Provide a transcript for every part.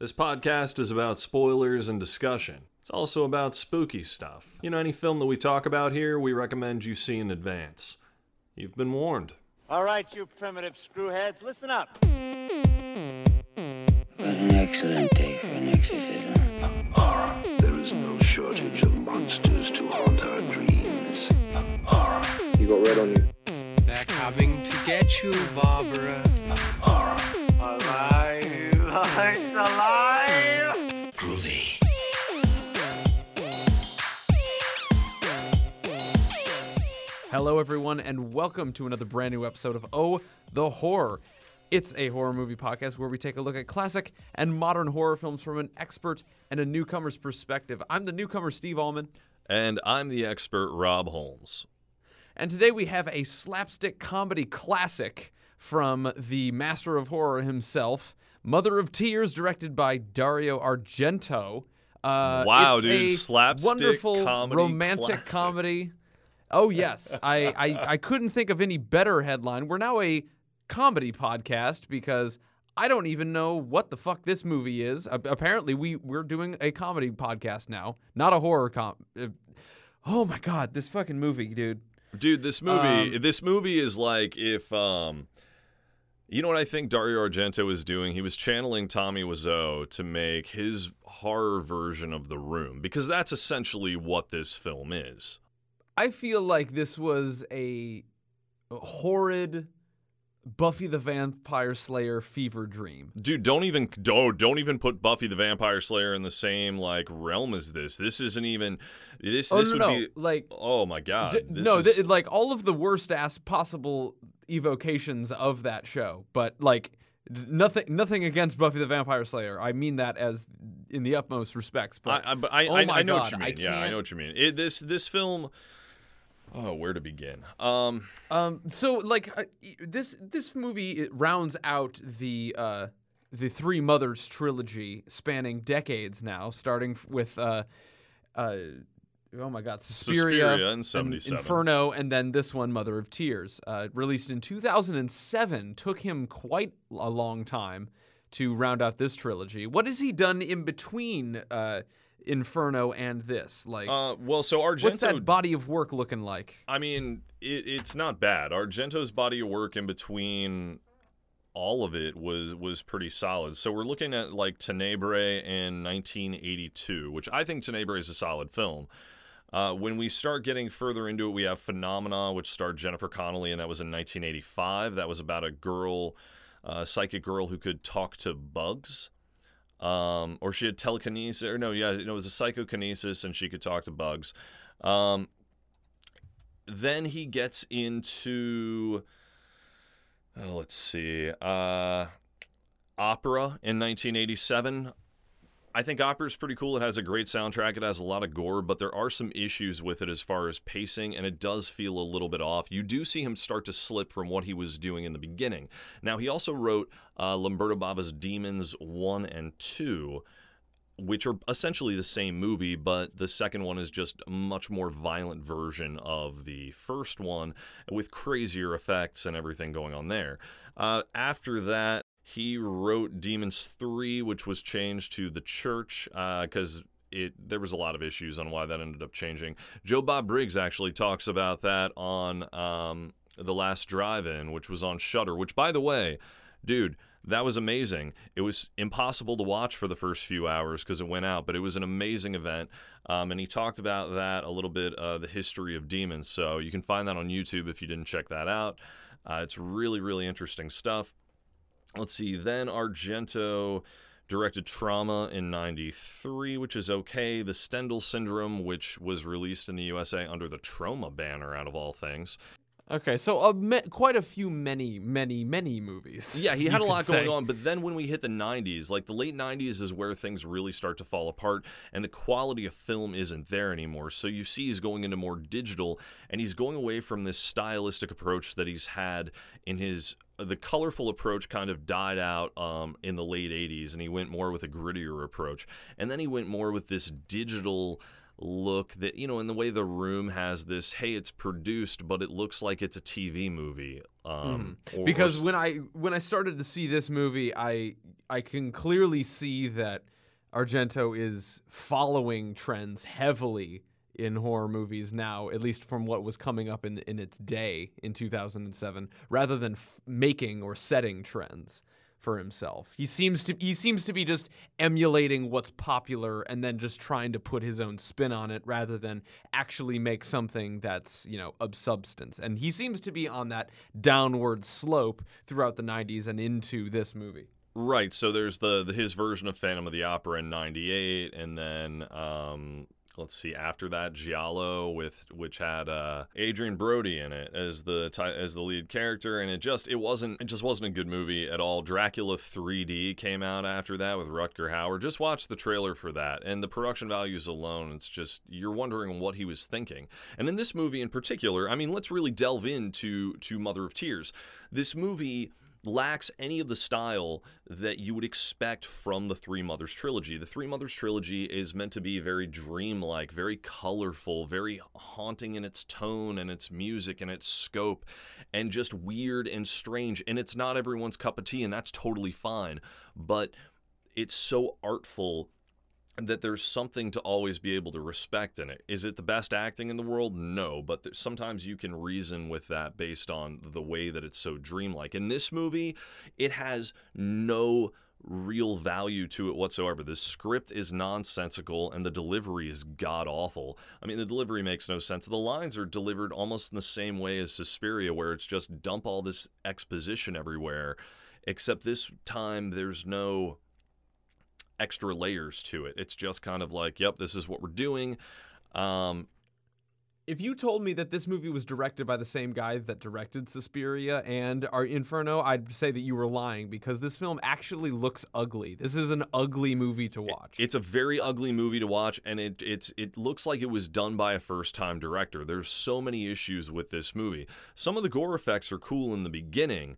This podcast is about spoilers and discussion. It's also about spooky stuff. You know, any film that we talk about here, we recommend you see in advance. You've been warned. All right, you primitive screwheads, listen up. What an excellent day for an exorcism. There is no shortage of monsters to haunt our dreams. Horror. You got red on you. They're coming to get you, Barbara. Horror. Alive, it's alive. Groovy. Hello, everyone, and welcome to another brand new episode of Oh, the Horror. It's a horror movie podcast where we take a look at classic and modern horror films from an expert and a newcomer's perspective. I'm the newcomer, Steve Allman, And I'm the expert, Rob Holmes. and today we have a slapstick comedy classic from the master of horror himself, Mother of Tears, directed by Dario Argento. Uh, Wow, it's dude, a slapstick wonderful comedy romantic classic. comedy. Oh yes, I, I I couldn't think of any better headline. We're now a comedy podcast because I don't even know what the fuck this movie is. A- apparently, we we're doing a comedy podcast now, not a horror com. uh, oh my god, this fucking movie, dude. Dude, this movie, Um, this movie is like if um you know what I think Dario Argento was doing? He was channeling Tommy Wiseau to make his horror version of The Room because that's essentially what this film is. I feel like this was a horrid Buffy the Vampire Slayer fever dream. Dude, don't even don't, don't even put Buffy the Vampire Slayer in the same like realm as this. This isn't even this Oh this no, would no, be like Oh my god. D- no, is- th- like all of the worst ass possible evocations of that show, but like nothing, nothing against Buffy the Vampire Slayer. I mean that as in the utmost respects. But I, I, I, oh I, know what God, you I mean. Yeah, I know what you mean. It, this this film. Oh, where to begin? Um, um, so like uh, this this movie it rounds out the uh the Three Mothers trilogy, spanning decades now, starting with uh uh. Oh my God! Suspiria, Suspiria in and 77. Inferno, and then this one, Mother of Tears, uh, released in 2007. Took him quite a long time to round out this trilogy. What has he done in between uh, Inferno and this? Like, uh, well, so Argento. what's that body of work looking like? I mean, it, it's not bad. Argento's body of work in between all of it was was pretty solid. So we're looking at like Tenebrae in 1982, which I think Tenebrae is a solid film. Uh, when we start getting further into it, we have Phenomena, which starred Jennifer Connelly, and that was in 1985. That was about a girl, uh, psychic girl who could talk to bugs. Um, or she had telekinesis, or no, yeah, it was a psychokinesis, and she could talk to bugs. Um, then he gets into oh, let's see uh opera in 1987 i think opera is pretty cool. It has a great soundtrack. It has a lot of gore but there are some issues with it as far as pacing and it does feel a little bit off. You do see him start to slip from what he was doing in the beginning. Now he also wrote uh, lamberto bava's demons 1 and 2 which are essentially the same movie, but the second one is just a much more violent version of the first one with crazier effects and everything going on there. Uh, after that, he wrote Demons 3, which was changed to The Church because it there was a lot of issues on why that ended up changing. Joe Bob Briggs actually talks about that on um, The Last Drive-In, which was on Shudder. Which, by the way, dude, that was amazing. It was impossible to watch for the first few hours because it went out, but it was an amazing event. Um, and he talked about that a little bit, uh, the history of demons. So you can find that on YouTube if you didn't check that out. Uh, it's really, really interesting stuff. Let's see. Then Argento directed Trauma in 93, which is okay. The Stendhal Syndrome, which was released in the USA under the Trauma banner, out of all things. Okay, so uh, me- quite a few, many, many, many movies. Yeah, he had a lot going say. on, but then when we hit the 90s, like the late 90s is where things really start to fall apart and the quality of film isn't there anymore. So you see he's going into more digital and he's going away from this stylistic approach that he's had in his the colorful approach kind of died out um, in the late 80s and he went more with a grittier approach. And then he went more with this digital look that you know in the way the room has this hey it's produced but it looks like it's a tv movie um or- or because s- when I when I started to see this movie, I I can clearly see that Argento is following trends heavily in horror movies now, at least from what was coming up in in its day in 2007, rather than f- making or setting trends for himself. He seems to he seems to be just emulating what's popular and then just trying to put his own spin on it rather than actually make something that's, you know, of substance. And he seems to be on that downward slope throughout the 90s and into this movie. Right. So there's the, the his version of Phantom of the Opera in '98, and then um, let's see after that Giallo with which had uh, Adrien Brody in it as the as the lead character, and it just it wasn't it just wasn't a good movie at all. Dracula 3D came out after that with Rutger Hauer. Just watch the trailer for that, and the production values alone, it's just you're wondering what he was thinking. And in this movie in particular, I mean, let's really delve into to Mother of Tears. This movie lacks any of the style that you would expect from the Three Mothers trilogy. The Three Mothers trilogy is meant to be very dreamlike, very colorful, very haunting in its tone and its music and its scope, and just weird and strange. And it's not everyone's cup of tea, and that's totally fine. But it's so artful that there's something to always be able to respect in it. Is it the best acting in the world? No, but there, sometimes you can reason with that based on the way that it's so dreamlike. In this movie, it has no real value to it whatsoever. The script is nonsensical and the delivery is god awful. I mean, the delivery makes no sense. The lines are delivered almost in the same way as Suspiria, where it's just dump all this exposition everywhere, except this time there's no extra layers to it. It's just kind of like, yep, this is what we're doing. Um, If you told me that this movie was directed by the same guy that directed Suspiria and Our Inferno, I'd say that you were lying because this film actually looks ugly. This is an ugly movie to watch. it's a very ugly movie to watch, and it it's it looks like it was done by a first time director. There's so many issues with this movie. Some of the gore effects are cool in the beginning,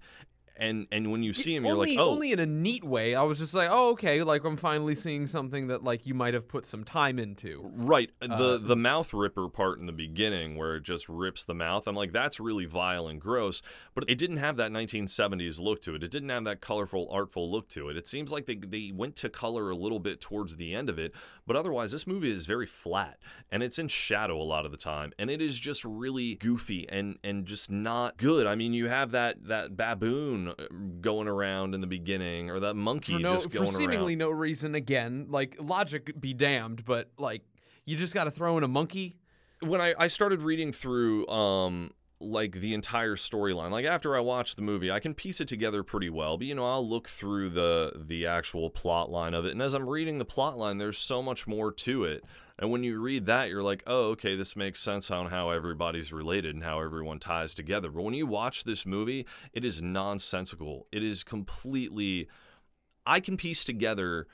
and and when you see him, you're only, like, oh, only in a neat way. I was just like, oh, okay, like I'm finally seeing something that like you might have put some time into. Right. The Uh, the mouth ripper part in the beginning where it just rips the mouth. I'm like, that's really vile and gross. But it didn't have that 1970s look to it. It didn't have that colorful, artful look to it. It seems like they, they went to color a little bit towards the end of it. But otherwise, this movie is very flat and it's in shadow a lot of the time. And it is just really goofy and, and just not good. I mean, you have that, that baboon uh, going around in the beginning or that monkey no, just for seemingly around. no reason. Again, like logic be damned, but like you just got to throw in a monkey. when I, I started reading through um like the entire storyline like after i watched the movie i can piece it together pretty well but you know i'll look through the the actual plot line of it and as i'm reading the plot line there's so much more to it and when you read that you're like oh okay this makes sense on how everybody's related and how everyone ties together but when you watch this movie it is nonsensical it is completely i can piece together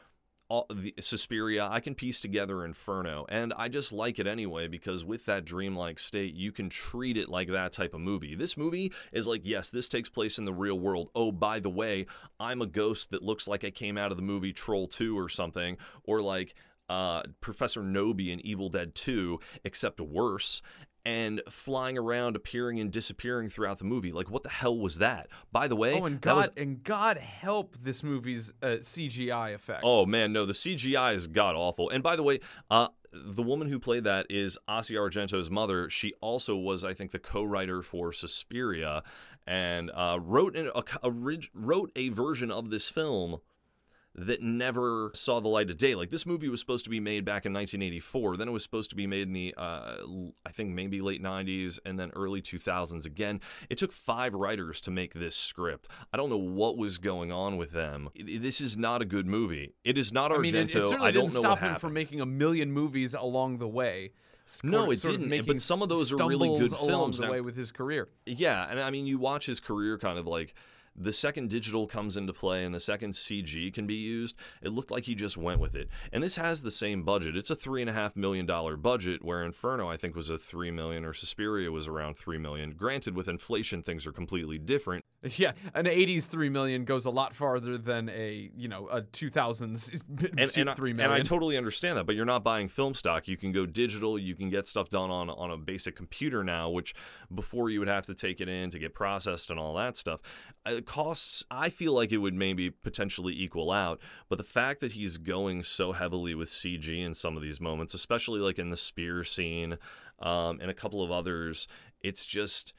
all the Suspiria, I can piece together Inferno, and I just like it anyway because with that dreamlike state, you can treat it like that type of movie. This movie is like, yes, this takes place in the real world. Oh, by the way, I'm a ghost that looks like I came out of the movie Troll 2 or something, or like uh, Professor Knowby in Evil Dead 2, except worse. And flying around, appearing and disappearing throughout the movie. Like, what the hell was that? By the way, Oh, and God, was and God help this movie's uh, CGI effects. Oh man, no, the CGI is god awful. And by the way, uh, the woman who played that is Asia Argento's mother. She also was, I think, the co-writer for Suspiria, and uh, wrote an, a, a, wrote a version of this film that never saw the light of day. Like this movie was supposed to be made back in 1984. Then it was supposed to be made in the, uh, I think maybe late 90s and then early 2000s again. It took five writers to make this script. I don't know what was going on with them. This is not a good movie. It is not Argento. I mean, it, it certainly I don't didn't know stop what happened. from making a million movies along the way. No, it didn't, but some of those are really good stumbles along films the now. way with his career. Yeah, and I mean, you watch his career kind of like the second digital comes into play and the second CG can be used, it looked like he just went with it. And this has the same budget. It's a three and a half million dollar budget, where Inferno I think was a three million or Suspiria was around three million. Granted, with inflation, things are completely different. Yeah, an '80s three million goes a lot farther than a you know a 2000s and, and, I, three and. I totally understand that, but you're not buying film stock. You can go digital. You can get stuff done on on a basic computer now, which before you would have to take it in to get processed and all that stuff. Uh, costs, I feel like it would maybe potentially equal out, but the fact that he's going so heavily with CG in some of these moments, especially like in the spear scene um, and a couple of others, it's just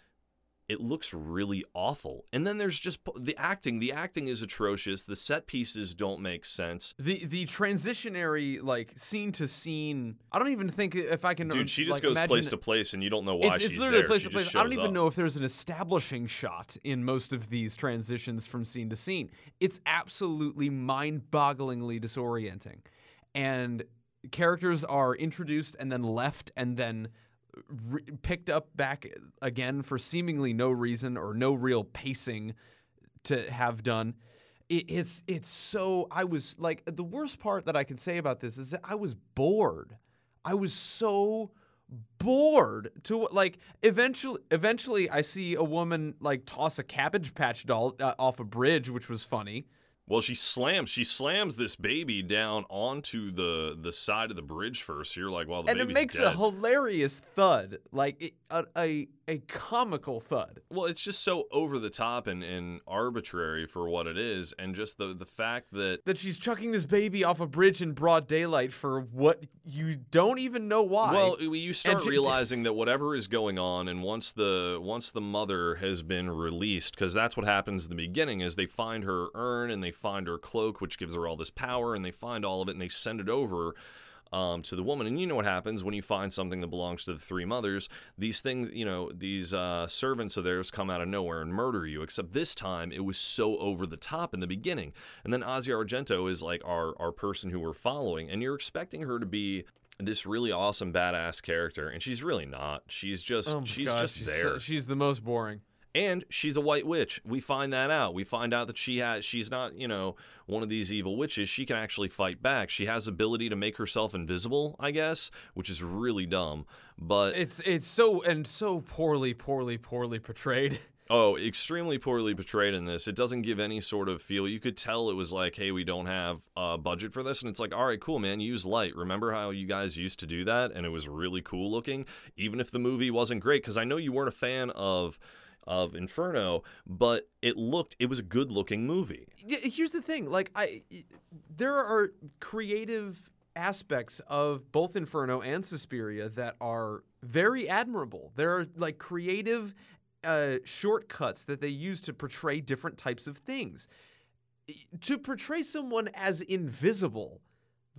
it looks really awful. And then there's just the acting. The acting is atrocious. The set pieces don't make sense. the the transitionary like scene to scene. I don't even think if I can. Dude, she just like, goes place to place, and you don't know why It's, it's she's literally there. place She to place. I don't even up. know if there's an establishing shot in most of these transitions from scene to scene. It's absolutely mind-bogglingly disorienting, and characters are introduced and then left and then re- picked up back again for seemingly no reason or no real pacing to have done. It, it's it's so I was like the worst part that I can say about this is that I was bored. I was so bored to like eventually eventually I see a woman like toss a cabbage patch doll uh, off a bridge which was funny. Well, she slams. She slams this baby down onto the the side of the bridge first. You're like, well, the and it makes dead. a hilarious thud, like it, a, a a comical thud. Well, it's just so over the top and, and arbitrary for what it is, and just the the fact that That she's chucking this baby off a bridge in broad daylight for what you don't even know why. well, you start she- realizing that whatever is going on, and once the once the mother has been released, because that's what happens in the beginning, is they find her urn and they find her cloak, which gives her all this power, and they find all of it and they send it over. Um, to the woman, and you know what happens when you find something that belongs to the three mothers. These things, you know, these uh, servants of theirs come out of nowhere and murder you. Except this time, it was so over the top in the beginning, and then Asia Argento is like our our person who we're following, and you're expecting her to be this really awesome badass character, and she's really not. She's just Oh she's God, just she's there. so- she's the most boring. And she's a white witch. We find that out. We find out that she has she's not, you know, one of these evil witches. She can actually fight back. She has ability to make herself invisible, I guess, which is really dumb. But It's it's so and so poorly, poorly, poorly portrayed. Oh, extremely poorly portrayed in this. It doesn't give any sort of feel. You could tell it was like, hey, we don't have a budget for this. And it's like, all right, cool, man, use light. Remember how you guys used to do that? And it was really cool looking, even if the movie wasn't great. Because I know you weren't a fan of. Of Inferno, but it looked it was a good looking movie. Here's the thing like i there are creative aspects of both inferno and suspiria that are very admirable there are like creative uh, shortcuts that they use to portray different types of things to portray someone as invisible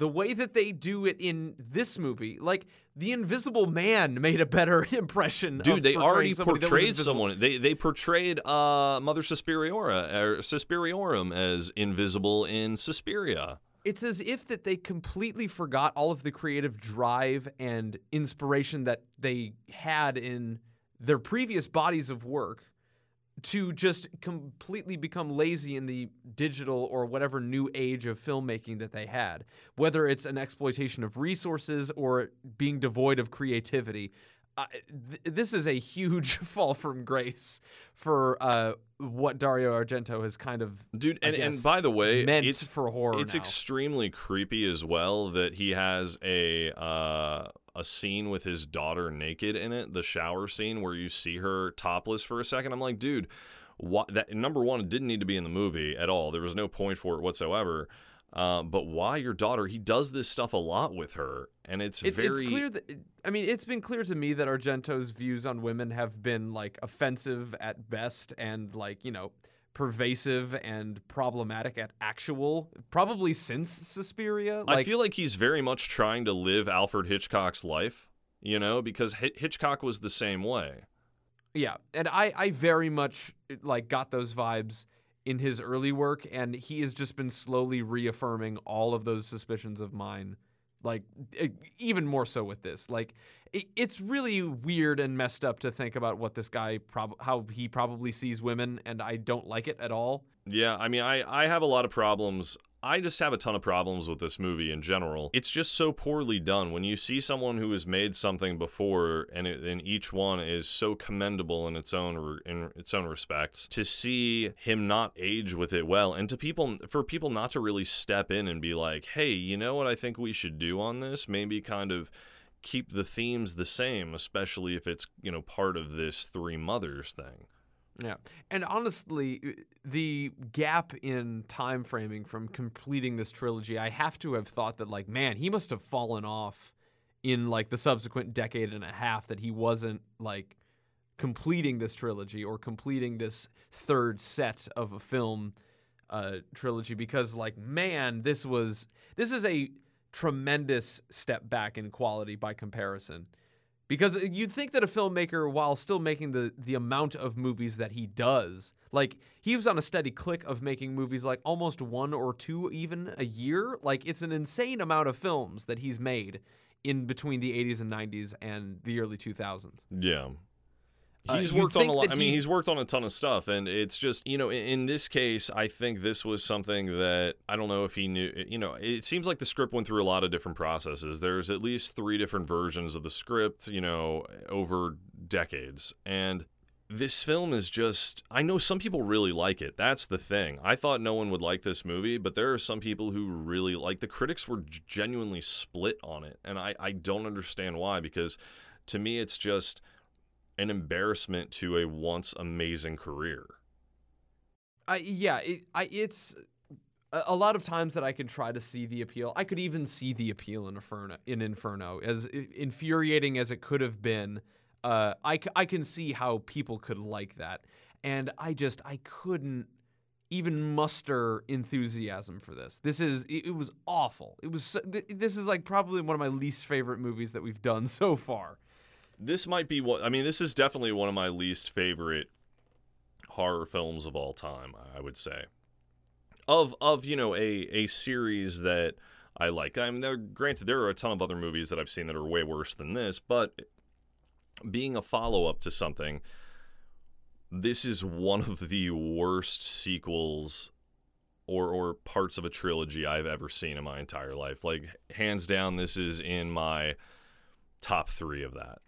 the way that they do it in this movie like the invisible man made a better impression Dude, they already somebody that was portrayed someone. They they portrayed uh, Mother Suspiriora or Suspiriorum as invisible in Suspiria. it's as if that they completely forgot all of the creative drive and inspiration that they had in their previous bodies of work to just completely become lazy in the digital or whatever new age of filmmaking that they had whether it's an exploitation of resources or being devoid of creativity uh, th- this is a huge fall from grace for uh, what Dario Argento has kind of Dude, and, and by the way, meant it's for horror It's now. extremely creepy as well that he has a uh, a scene with his daughter naked in it, the shower scene where you see her topless for a second. I'm like, dude, what? That number one, didn't need to be in the movie at all. There was no point for it whatsoever. Um, but why your daughter? He does this stuff a lot with her, and it's It- very. It's clear that I mean, it's been clear to me that Argento's views on women have been like offensive at best and like you know pervasive and problematic at actual. Probably since Suspiria. Like, I feel like he's very much trying to live Alfred Hitchcock's life, you know, because Hi- Hitchcock was the same way. Yeah, and I I very much like got those vibes in his early work, and he has just been slowly reaffirming all of those suspicions of mine Like even more so with this. Like it, it's really weird and messed up to think about what this guy prob- how he probably sees women, and I don't like it at all. Yeah, I mean, I, I have a lot of problems. I just have a ton of problems with this movie in general. It's just so poorly done. When you see someone who has made something before, and, it, each one is so commendable in its own in its own respects, to see him not age with it well, and to people for people not to really step in and be like, "Hey, you know what I think we should do on this? Maybe kind of." Keep the themes the same especially if it's you know part of this three mothers thing. Yeah, and honestly, the gap in time framing from completing this trilogy, I have to have thought that like, man, he must have fallen off in like the subsequent decade and a half that he wasn't like completing this trilogy or completing this third set of a film uh, trilogy because like, man, this was this is a tremendous step back in quality by comparison. Because uh, you'd think that a filmmaker, while still making the the amount of movies that he does, like he was on a steady click of making movies like almost one or two even a year. Like it's an insane amount of films that he's made in between the 80s and 90s and the early 2000s. Yeah. Uh, He's you'd worked on a lot. I mean, he- he's worked on a ton of stuff, and it's just you know, in, in this case, I think this was something that I don't know if he knew. You know, it seems like the script went through a lot of different processes. There's at least three different versions of the script, you know, over decades, and this film is just I know some people really like it. That's the thing. I thought no one would like this movie, but there are some people who really like the critics were genuinely split on it. And I, I don't understand why because to me it's just an embarrassment to a once amazing career. I yeah, it, I it's a, lot of times that I can try to see the appeal. I could even see the appeal in Inferno. In Inferno, as infuriating as it could have been, uh, I I can see how people could like that, and I just I couldn't even muster enthusiasm for this. This is it, it was awful. It was so, th- this is like probably one of my least favorite movies that we've done so far. This might be what I mean, this is definitely one of my least favorite horror films of all time, I would say. Of of, you know, a a series that I like. I mean, there, granted, there are a ton of other movies that I've seen that are way worse than this, but being a follow up to something, this is one of the worst sequels or or parts of a trilogy I've ever seen in my entire life. Like hands down, this is in my top three of that.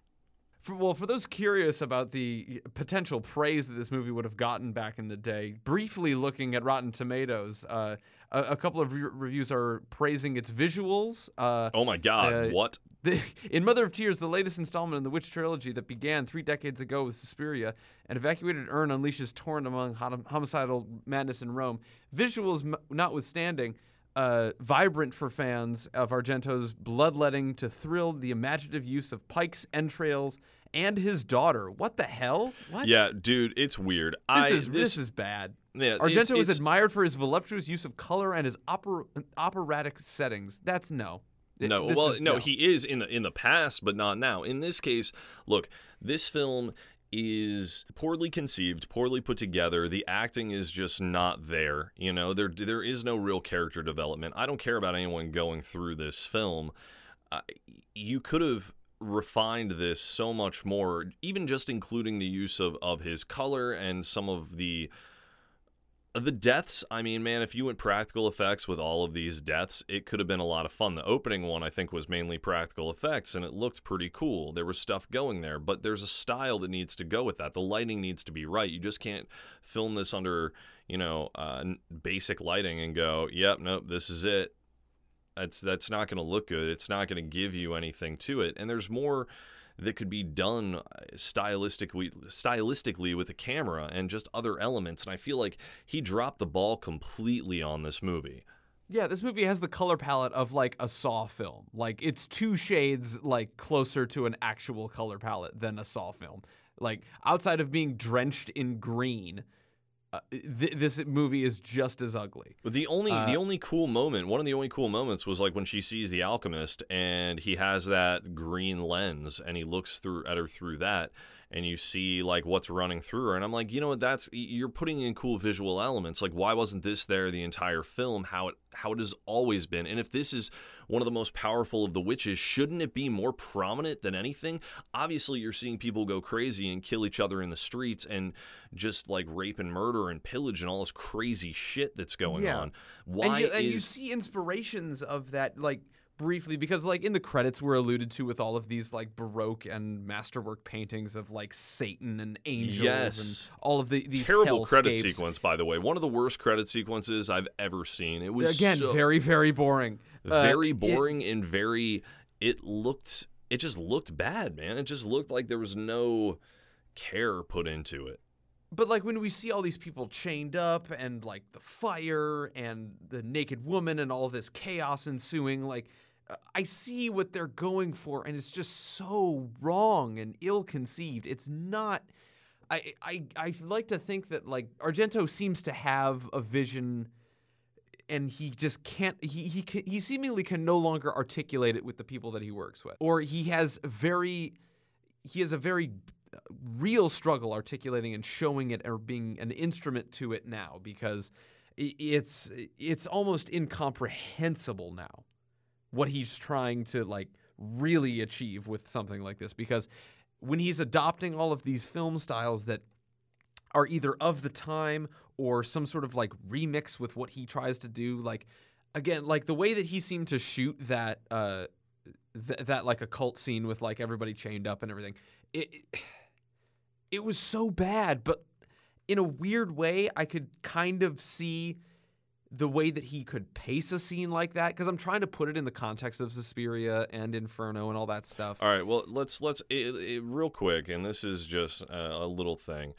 For, well, for those curious about the potential praise that this movie would have gotten back in the day, briefly looking at Rotten Tomatoes, uh, a, a couple of re- reviews are praising its visuals. Uh, Oh my god, Uh, what? the, in Mother of Tears, the latest installment in the Witch trilogy that began three decades ago with Suspiria, an evacuated urn unleashes torrent among hom- homicidal madness in Rome. Visuals m- notwithstanding, uh, vibrant for fans of Argento's bloodletting to thrill the imaginative use of Pike's entrails and his daughter. What the hell? What? Yeah, dude, it's weird. This I is this, is bad. yeah, Argento it's- is admired for his voluptuous use of color and his oper- operatic settings. That's no. No, This well, is no, he is in the in the past, but not now. In this case, look, this film is poorly conceived, poorly put together. The acting is just not there. You know, there there is no real character development. I don't care about anyone going through this film. Uh, you could have refined this so much more, even just including the use of of his color and some of the the deaths, I mean, man, if you went practical effects with all of these deaths, it could have been a lot of fun. The opening one, I think, was mainly practical effects, and it looked pretty cool. There was stuff going there, but there's a style that needs to go with that. The lighting needs to be right. You just can't film this under, you know, uh, basic lighting and go, "Yep, nope, this is it." That's that's not going to look good. It's not going to give you anything to it. And there's more that could be done uh, stylistically stylistically with the camera and just other elements and I feel like he dropped the ball completely on this movie. Yeah, this movie has the color palette of like a Saw film. Like it's two shades like closer to an actual color palette than a Saw film. Like outside of being drenched in green, uh, th- this movie is just as ugly. But the only Uh, the only cool moment, one of the only cool moments was like when she sees the alchemist and he has that green lens and he looks through at her through that and you see like what's running through her and I'm like, you know what, that's you're putting in cool visual elements. Like why wasn't this there the entire film? How it how it has always been. And if this is one of the most powerful of the witches, shouldn't it be more prominent than anything? Obviously, you're seeing people go crazy and kill each other in the streets and just like rape and murder and pillage and all this crazy shit that's going Yeah. on. Why and you, and is you see inspirations of that like briefly because like in the credits we're alluded to with all of these like baroque and masterwork paintings of like satan and angels Yes. and all of the these terrible credit sequence by the way. One of the worst credit sequences i've ever seen. It was again so very very boring. Uh, very it- boring and very it looked it just looked bad man. It just looked like there was no care put into it but like when we see all these people chained up and like the fire and the naked woman and all this chaos ensuing like uh, I see what they're going for and it's just so wrong and ill conceived. It's not I I I like to think that like Argento seems to have a vision and he just can't he he can, he seemingly can no longer articulate it with the people that he works with or he has very he has a very real struggle articulating and showing it or being an instrument to it now because it's it's almost incomprehensible now what he's trying to like really achieve with something like this because when he's adopting all of these film styles that are either of the time or some sort of like remix with what he tries to do like again like the way that he seemed to shoot that uh th- that like occult scene with like everybody chained up and everything it it was so bad but in a weird way i could kind of see the way that he could pace a scene like that because i'm trying to put it in the context of suspiria and inferno and all that stuff. All right well let's let's it, it, real quick and this is just a, a little thing.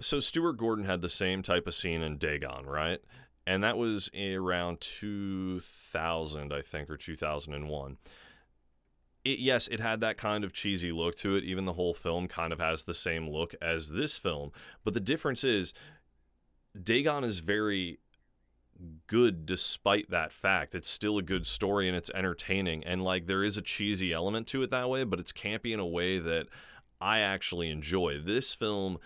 So stuart gordon had the same type of scene in dagon right? And that was around 2000 i think or 2001 it, yes, it had that kind of cheesy look to it. Even the whole film kind of has the same look as this film. But the difference is, Dagon is very good despite that fact. It's still a good story and it's entertaining. And like there is a cheesy element to it that way, but it's campy in a way that I actually enjoy. This film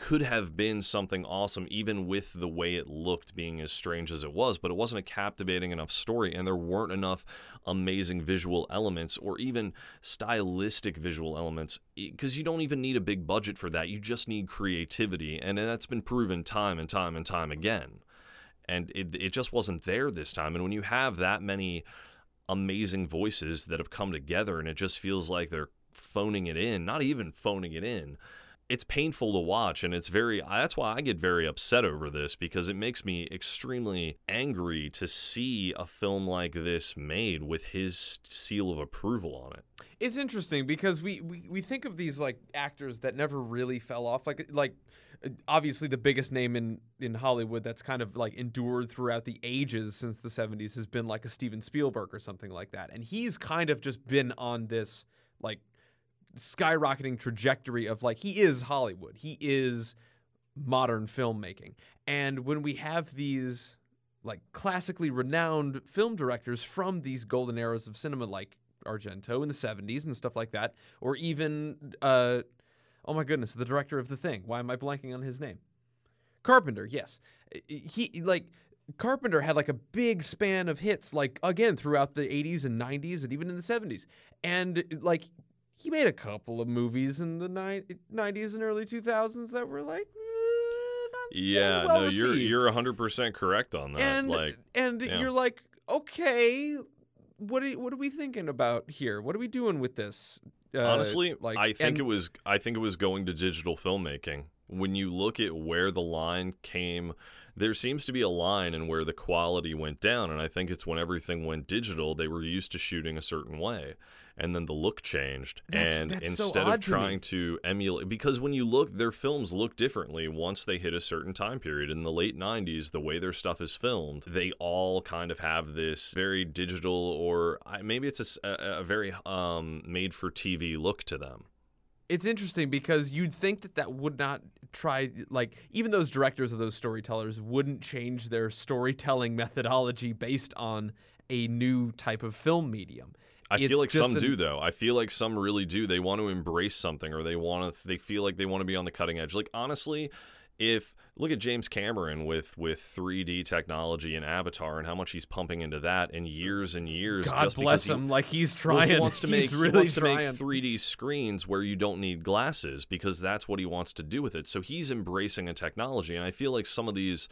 could have been something awesome even with the way it looked being as strange as it was but it wasn't a captivating enough story and there weren't enough amazing visual elements or even stylistic visual elements because you don't even need a big budget for that. You just need creativity and that's been proven time and time and time again. And it, it just wasn't there this time and when you have that many amazing voices that have come together and it just feels like they're phoning it in not even phoning it in it's painful to watch and it's very that's why I get very upset over this because it makes me extremely angry to see a film like this made with his seal of approval on it. It's interesting because we, we, we think of these like actors that never really fell off. Like like obviously the biggest name in, in Hollywood that's kind of like endured throughout the ages since the 70s has been like a Steven Spielberg or something like that. And he's kind of just been on this like skyrocketing trajectory of like he is Hollywood. He is modern filmmaking. And when we have these like classically renowned film directors from these golden eras of cinema like Argento in the 70s and stuff like that or even uh oh my goodness, the director of The Thing. Why am I blanking on his name? Carpenter, yes. He like Carpenter had like a big span of hits like again throughout the 80s and 90s and even in the 70s. And like he made a couple of movies in the ni- 90s and early 2000s that were like eh, Yeah, well no, you're you're 100% correct on that. and like and yeah. you're like okay what are, what are we thinking about here what are we doing with this Uh, honestly, like I think and- it was I think it was going to digital filmmaking. When you look at where the line came, there seems to be a line in where the quality went down, and I think it's when everything went digital. They were used to shooting a certain way, and then the look changed. That's- and that's so instead of odd to trying to emulate, because when you look, their films look differently once they hit a certain time period. In the late '90s, the way their stuff is filmed, they all kind of have this very digital, or maybe it's a very um, made-for-TV look to them. it's interesting because you'd think that that would not try like even those directors of those storytellers wouldn't change their storytelling methodology based on a new type of film medium I It's feel like some an- do though. I feel like some really do. They want to embrace something or they want to they feel like they want to be on the cutting edge. Like honestly, if look at James Cameron with with 3D technology and Avatar and how much he's pumping into that and years and years God just bless because he- him. like he's well, trying. he wants to make really wants to trying. make 3D screens where you don't need glasses because that's what he wants to do with it. So he's embracing a technology, and I feel like some of these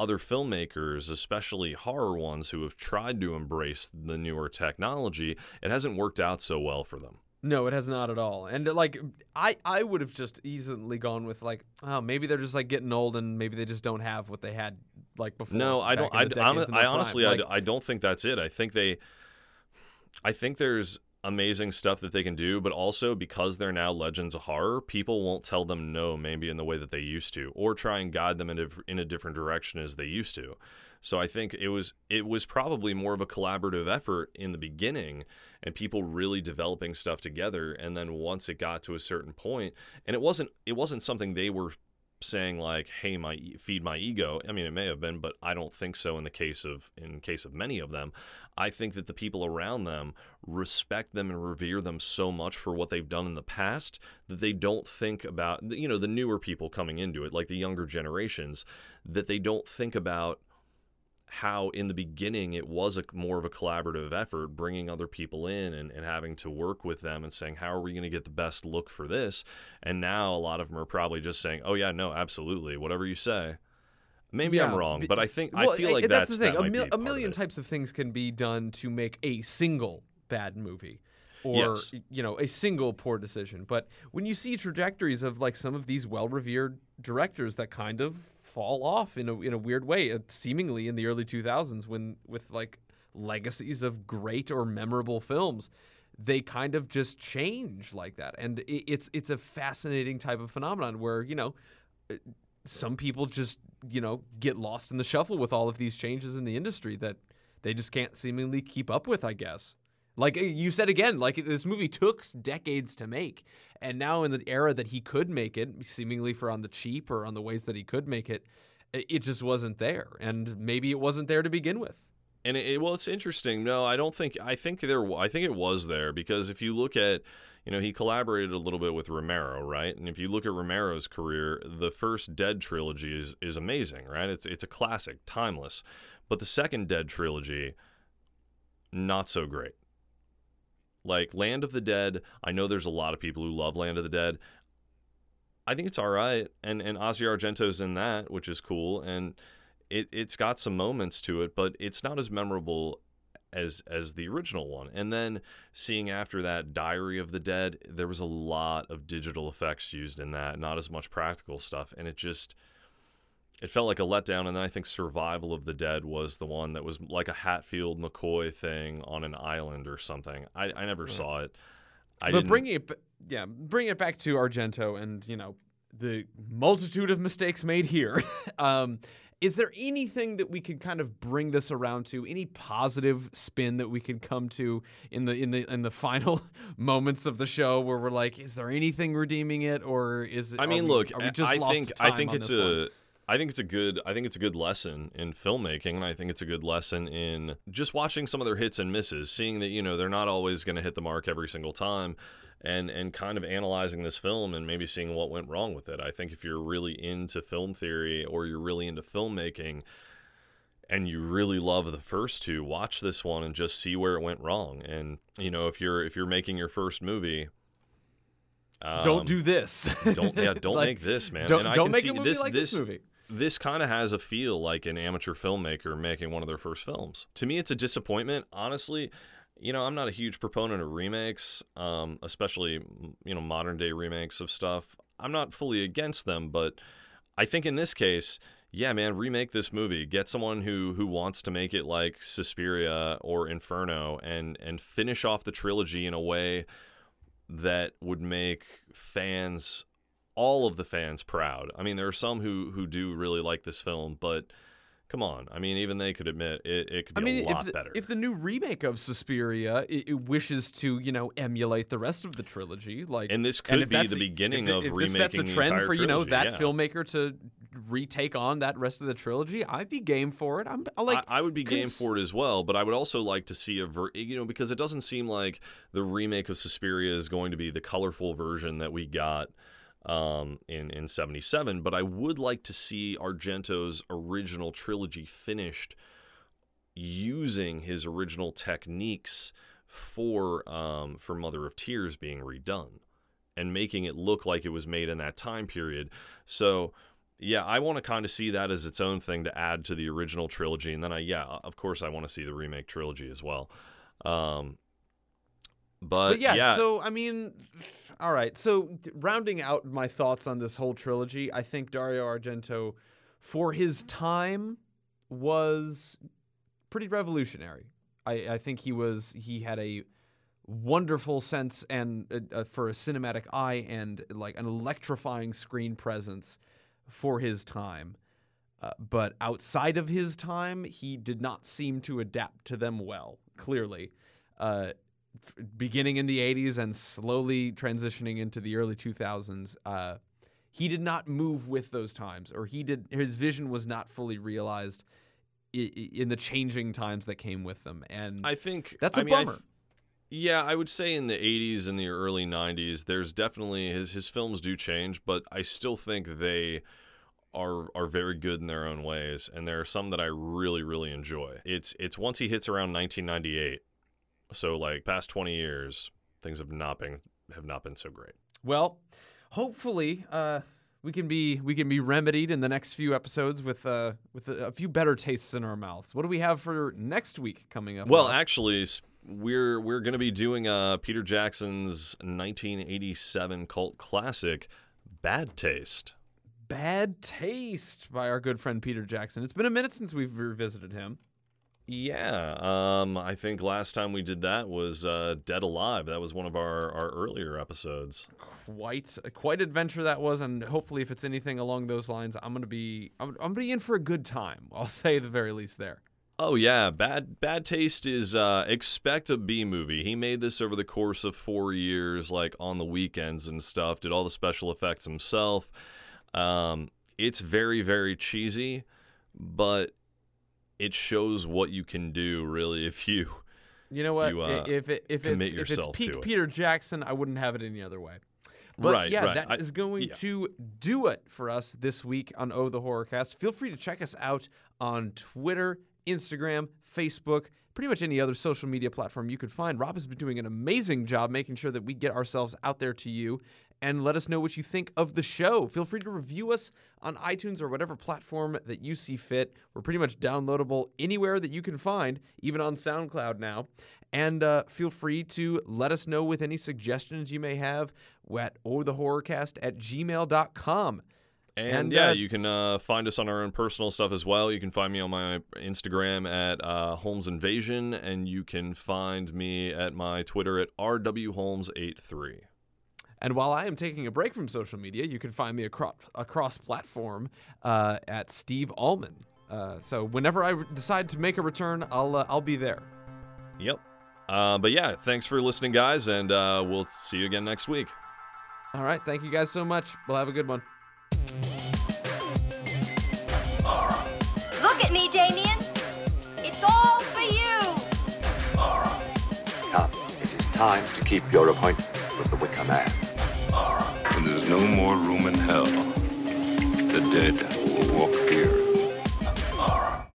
other filmmakers, especially horror ones, who have tried to embrace the newer technology, it hasn't worked out so well for them. No, it has not at all. And like I I would have just easily gone with like oh maybe they're just like getting old and maybe they just don't have what they had like before. No, I don't. I, hon- decades in I honestly, I, Like, d- I don't think that's it. I think they, I think there's amazing stuff that they can do, but also because they're now legends of horror, people won't tell them no, maybe in the way that they used to, or try and guide them in a, in a different direction as they used to. So I think it was it was probably more of a collaborative effort in the beginning, and people really developing stuff together. And then once it got to a certain point, and it wasn't it wasn't something they were saying like hey my feed my ego i mean it may have been but i don't think so in the case of in case of many of them. I think that the people around them respect them and revere them so much for what they've done in the past that they don't think about you know the newer people coming into it like the younger generations that they don't think about how in the beginning it was a more of a collaborative effort bringing other people in and, and having to work with them and saying how are we going to get the best look for this and now a lot of them are probably just saying oh yeah no absolutely whatever you say maybe i'm wrong but i think well, i feel like that's, that's, the thing. that A, mil- a of million types of things can be done to make a single bad movie. Or Yes. you know a single poor decision, but when you see trajectories of like some of these well-revered directors that kind of fall off in a in a weird way, uh, seemingly in the early 2000s, when with like legacies of great or memorable films, they kind of just change like that, and it, it's it's a fascinating type of phenomenon where you know some people just you know get lost in the shuffle with all of these changes in the industry that they just can't seemingly keep up with i guess like uh, you said again like this movie took decades to make and now in the era that he could make it seemingly for on the cheap or on the ways that he could make it it just wasn't there and maybe it wasn't there to begin with And it- well, it's interesting. No, I don't think. I think there. I think it was there because if you look at, you know, he collaborated a little bit with Romero, right? And if you look at Romero's career, the first Dead trilogy is is amazing, right? It's it's a classic, timeless. But the second Dead trilogy, not so great. Like Land of the Dead, I know there's a lot of people who love Land of the Dead. I think it's all right, and and Asia Argento's in that, which is cool, and it it's got some moments to it, but it's not as memorable as as the original one. And then seeing after that Diary of the Dead, there was a lot of digital effects used in that, not as much practical stuff, and it just it felt like a letdown. And then I think Survival of the Dead was the one that was like a Hatfield McCoy thing on an island or something. I, I never saw it. I but bringing it, yeah, bringing it back to Argento and you know the multitude of mistakes made here. um, is there anything that we can kind of bring this around to? Any positive spin that we can come to in the in the in the final moments of the show where we're like, is there anything redeeming it, or is it? I are mean, we- look, are we just I lost think I think it's a one? I think it's a good I think it's a good lesson in filmmaking and I think it's a good lesson in just watching some of their hits and misses, seeing that, you know, they're not always going to hit the mark every single time and and kind of analyzing this film and maybe seeing what went wrong with it. I think if you're really into film theory or you're really into filmmaking and you really love the first two, watch this one and just see where it went wrong. And you know, if you're if you're making your first movie, don't um, do this. don't yeah don't Like, make this man Don't, and I don't can make see this this this movie. This kind of has a feel like an amateur filmmaker making one of their first films. To me it's a disappointment honestly. You know i'm not a huge proponent of remakes um, especially you know modern day remakes of stuff. I'm not fully against them but i think in this case yeah man remake this movie. Get someone who who wants to make it like suspiria or inferno and and finish off the trilogy in a way that would make fans all of the fans proud. I mean, there are some who who do really like this film, but come on. I mean, even they could admit it, it could I be mean, a lot if the, better. if the new remake of Suspiria it, it wishes to, you know, emulate the rest of the trilogy, like, And this could if be the beginning if, of if this sets a remaking trend for you know that yeah. filmmaker to retake on that rest of the trilogy, I'd be game for it. I'm like I, I would be game for it as well, but I would also like to see a ver- you know because it doesn't seem like the remake of Suspiria is going to be the colorful version that we got um, in in '77. But I would like to see Argento's original trilogy finished using his original techniques for um, for Mother of Tears being redone and making it look like it was made in that time period. So yeah, I want to kind of see that as its own thing to add to the original trilogy, and then I yeah, of course I want to see the remake trilogy as well. Um, but, But yeah, yeah, so I mean, all right. So rounding out my thoughts on this whole trilogy, I think Dario Argento, for his time, was pretty revolutionary. I, I think he was he had a wonderful sense and uh, uh, for a cinematic eye and like an electrifying screen presence for his time. Uh, but outside of his time, he did not seem to adapt to them well. Clearly, uh, beginning in the '80s and slowly transitioning into the early 2000s, uh, he did not move with those times, or he did his vision was not fully realized i- i- in the changing times that came with them. And I think That's a a bummer. yeah, I would say in the '80s and the early '90s, there's definitely his his films do change, but I still think they are are very good in their own ways, and there are some that I really really enjoy. It's it's once he hits around 1998, so like past 20 years, things have not been have not been so great. Well, hopefully, uh, we can be we can be remedied in the next few episodes with uh, with a, a few better tastes in our mouths. What do we have for next week coming up? Well, actually, we're we're going to be doing uh, Peter Jackson's 1987 cult classic, Bad Taste. Bad Taste by our good friend Peter Jackson. It's been a minute since we've revisited him. Yeah, um, I think last time we did that was uh, Dead Alive. That was one of our, our earlier episodes. Quite quite adventure that was, and hopefully, if it's anything along those lines, I'm gonna be I'm, I'm gonna be in for a good time. I'll say the very least there. Oh yeah, Bad Bad Taste is uh, expect a B movie. He made this over the course of four years, like on the weekends and stuff. Did all the special effects himself. Um, it's very very cheesy, but it shows what you can do really if you. You know what? you, uh, if it, if it's if it's peak it. Peter Jackson, I wouldn't have it any other way. But Right, yeah, right. that is I- going yeah. to do it for us this week on Oh the Horrorcast. Feel free to check us out on Twitter, Instagram, Facebook, pretty much any other social media platform you could find. Rob has been doing an amazing job making sure that we get ourselves out there to you and let us know what you think of the show. Feel free to review us on iTunes or whatever platform that you see fit. We're pretty much downloadable anywhere that you can find, even on SoundCloud now. And uh, feel free to let us know with any suggestions you may have at ohthehorrorcast at gmail.com. And, And, yeah, uh, you can uh, find us on our own personal stuff as well. You can find me on my Instagram at uh, Holmes Invasion, and you can find me at my Twitter at rwholmes83. And while I am taking a break from social media, you can find me across, across platform uh, at Steve Allman. Uh, so whenever I re- decide to make a return, I'll uh, I'll be there. Yep. Uh, but yeah, thanks for listening, guys, and uh, we'll see you again next week. All right, thank you guys so much. We'll have a good one. Look at me, Damien. It's all for you. Now, it is time to keep your appointment with the Wicker Man. No more room in hell, the dead will walk here.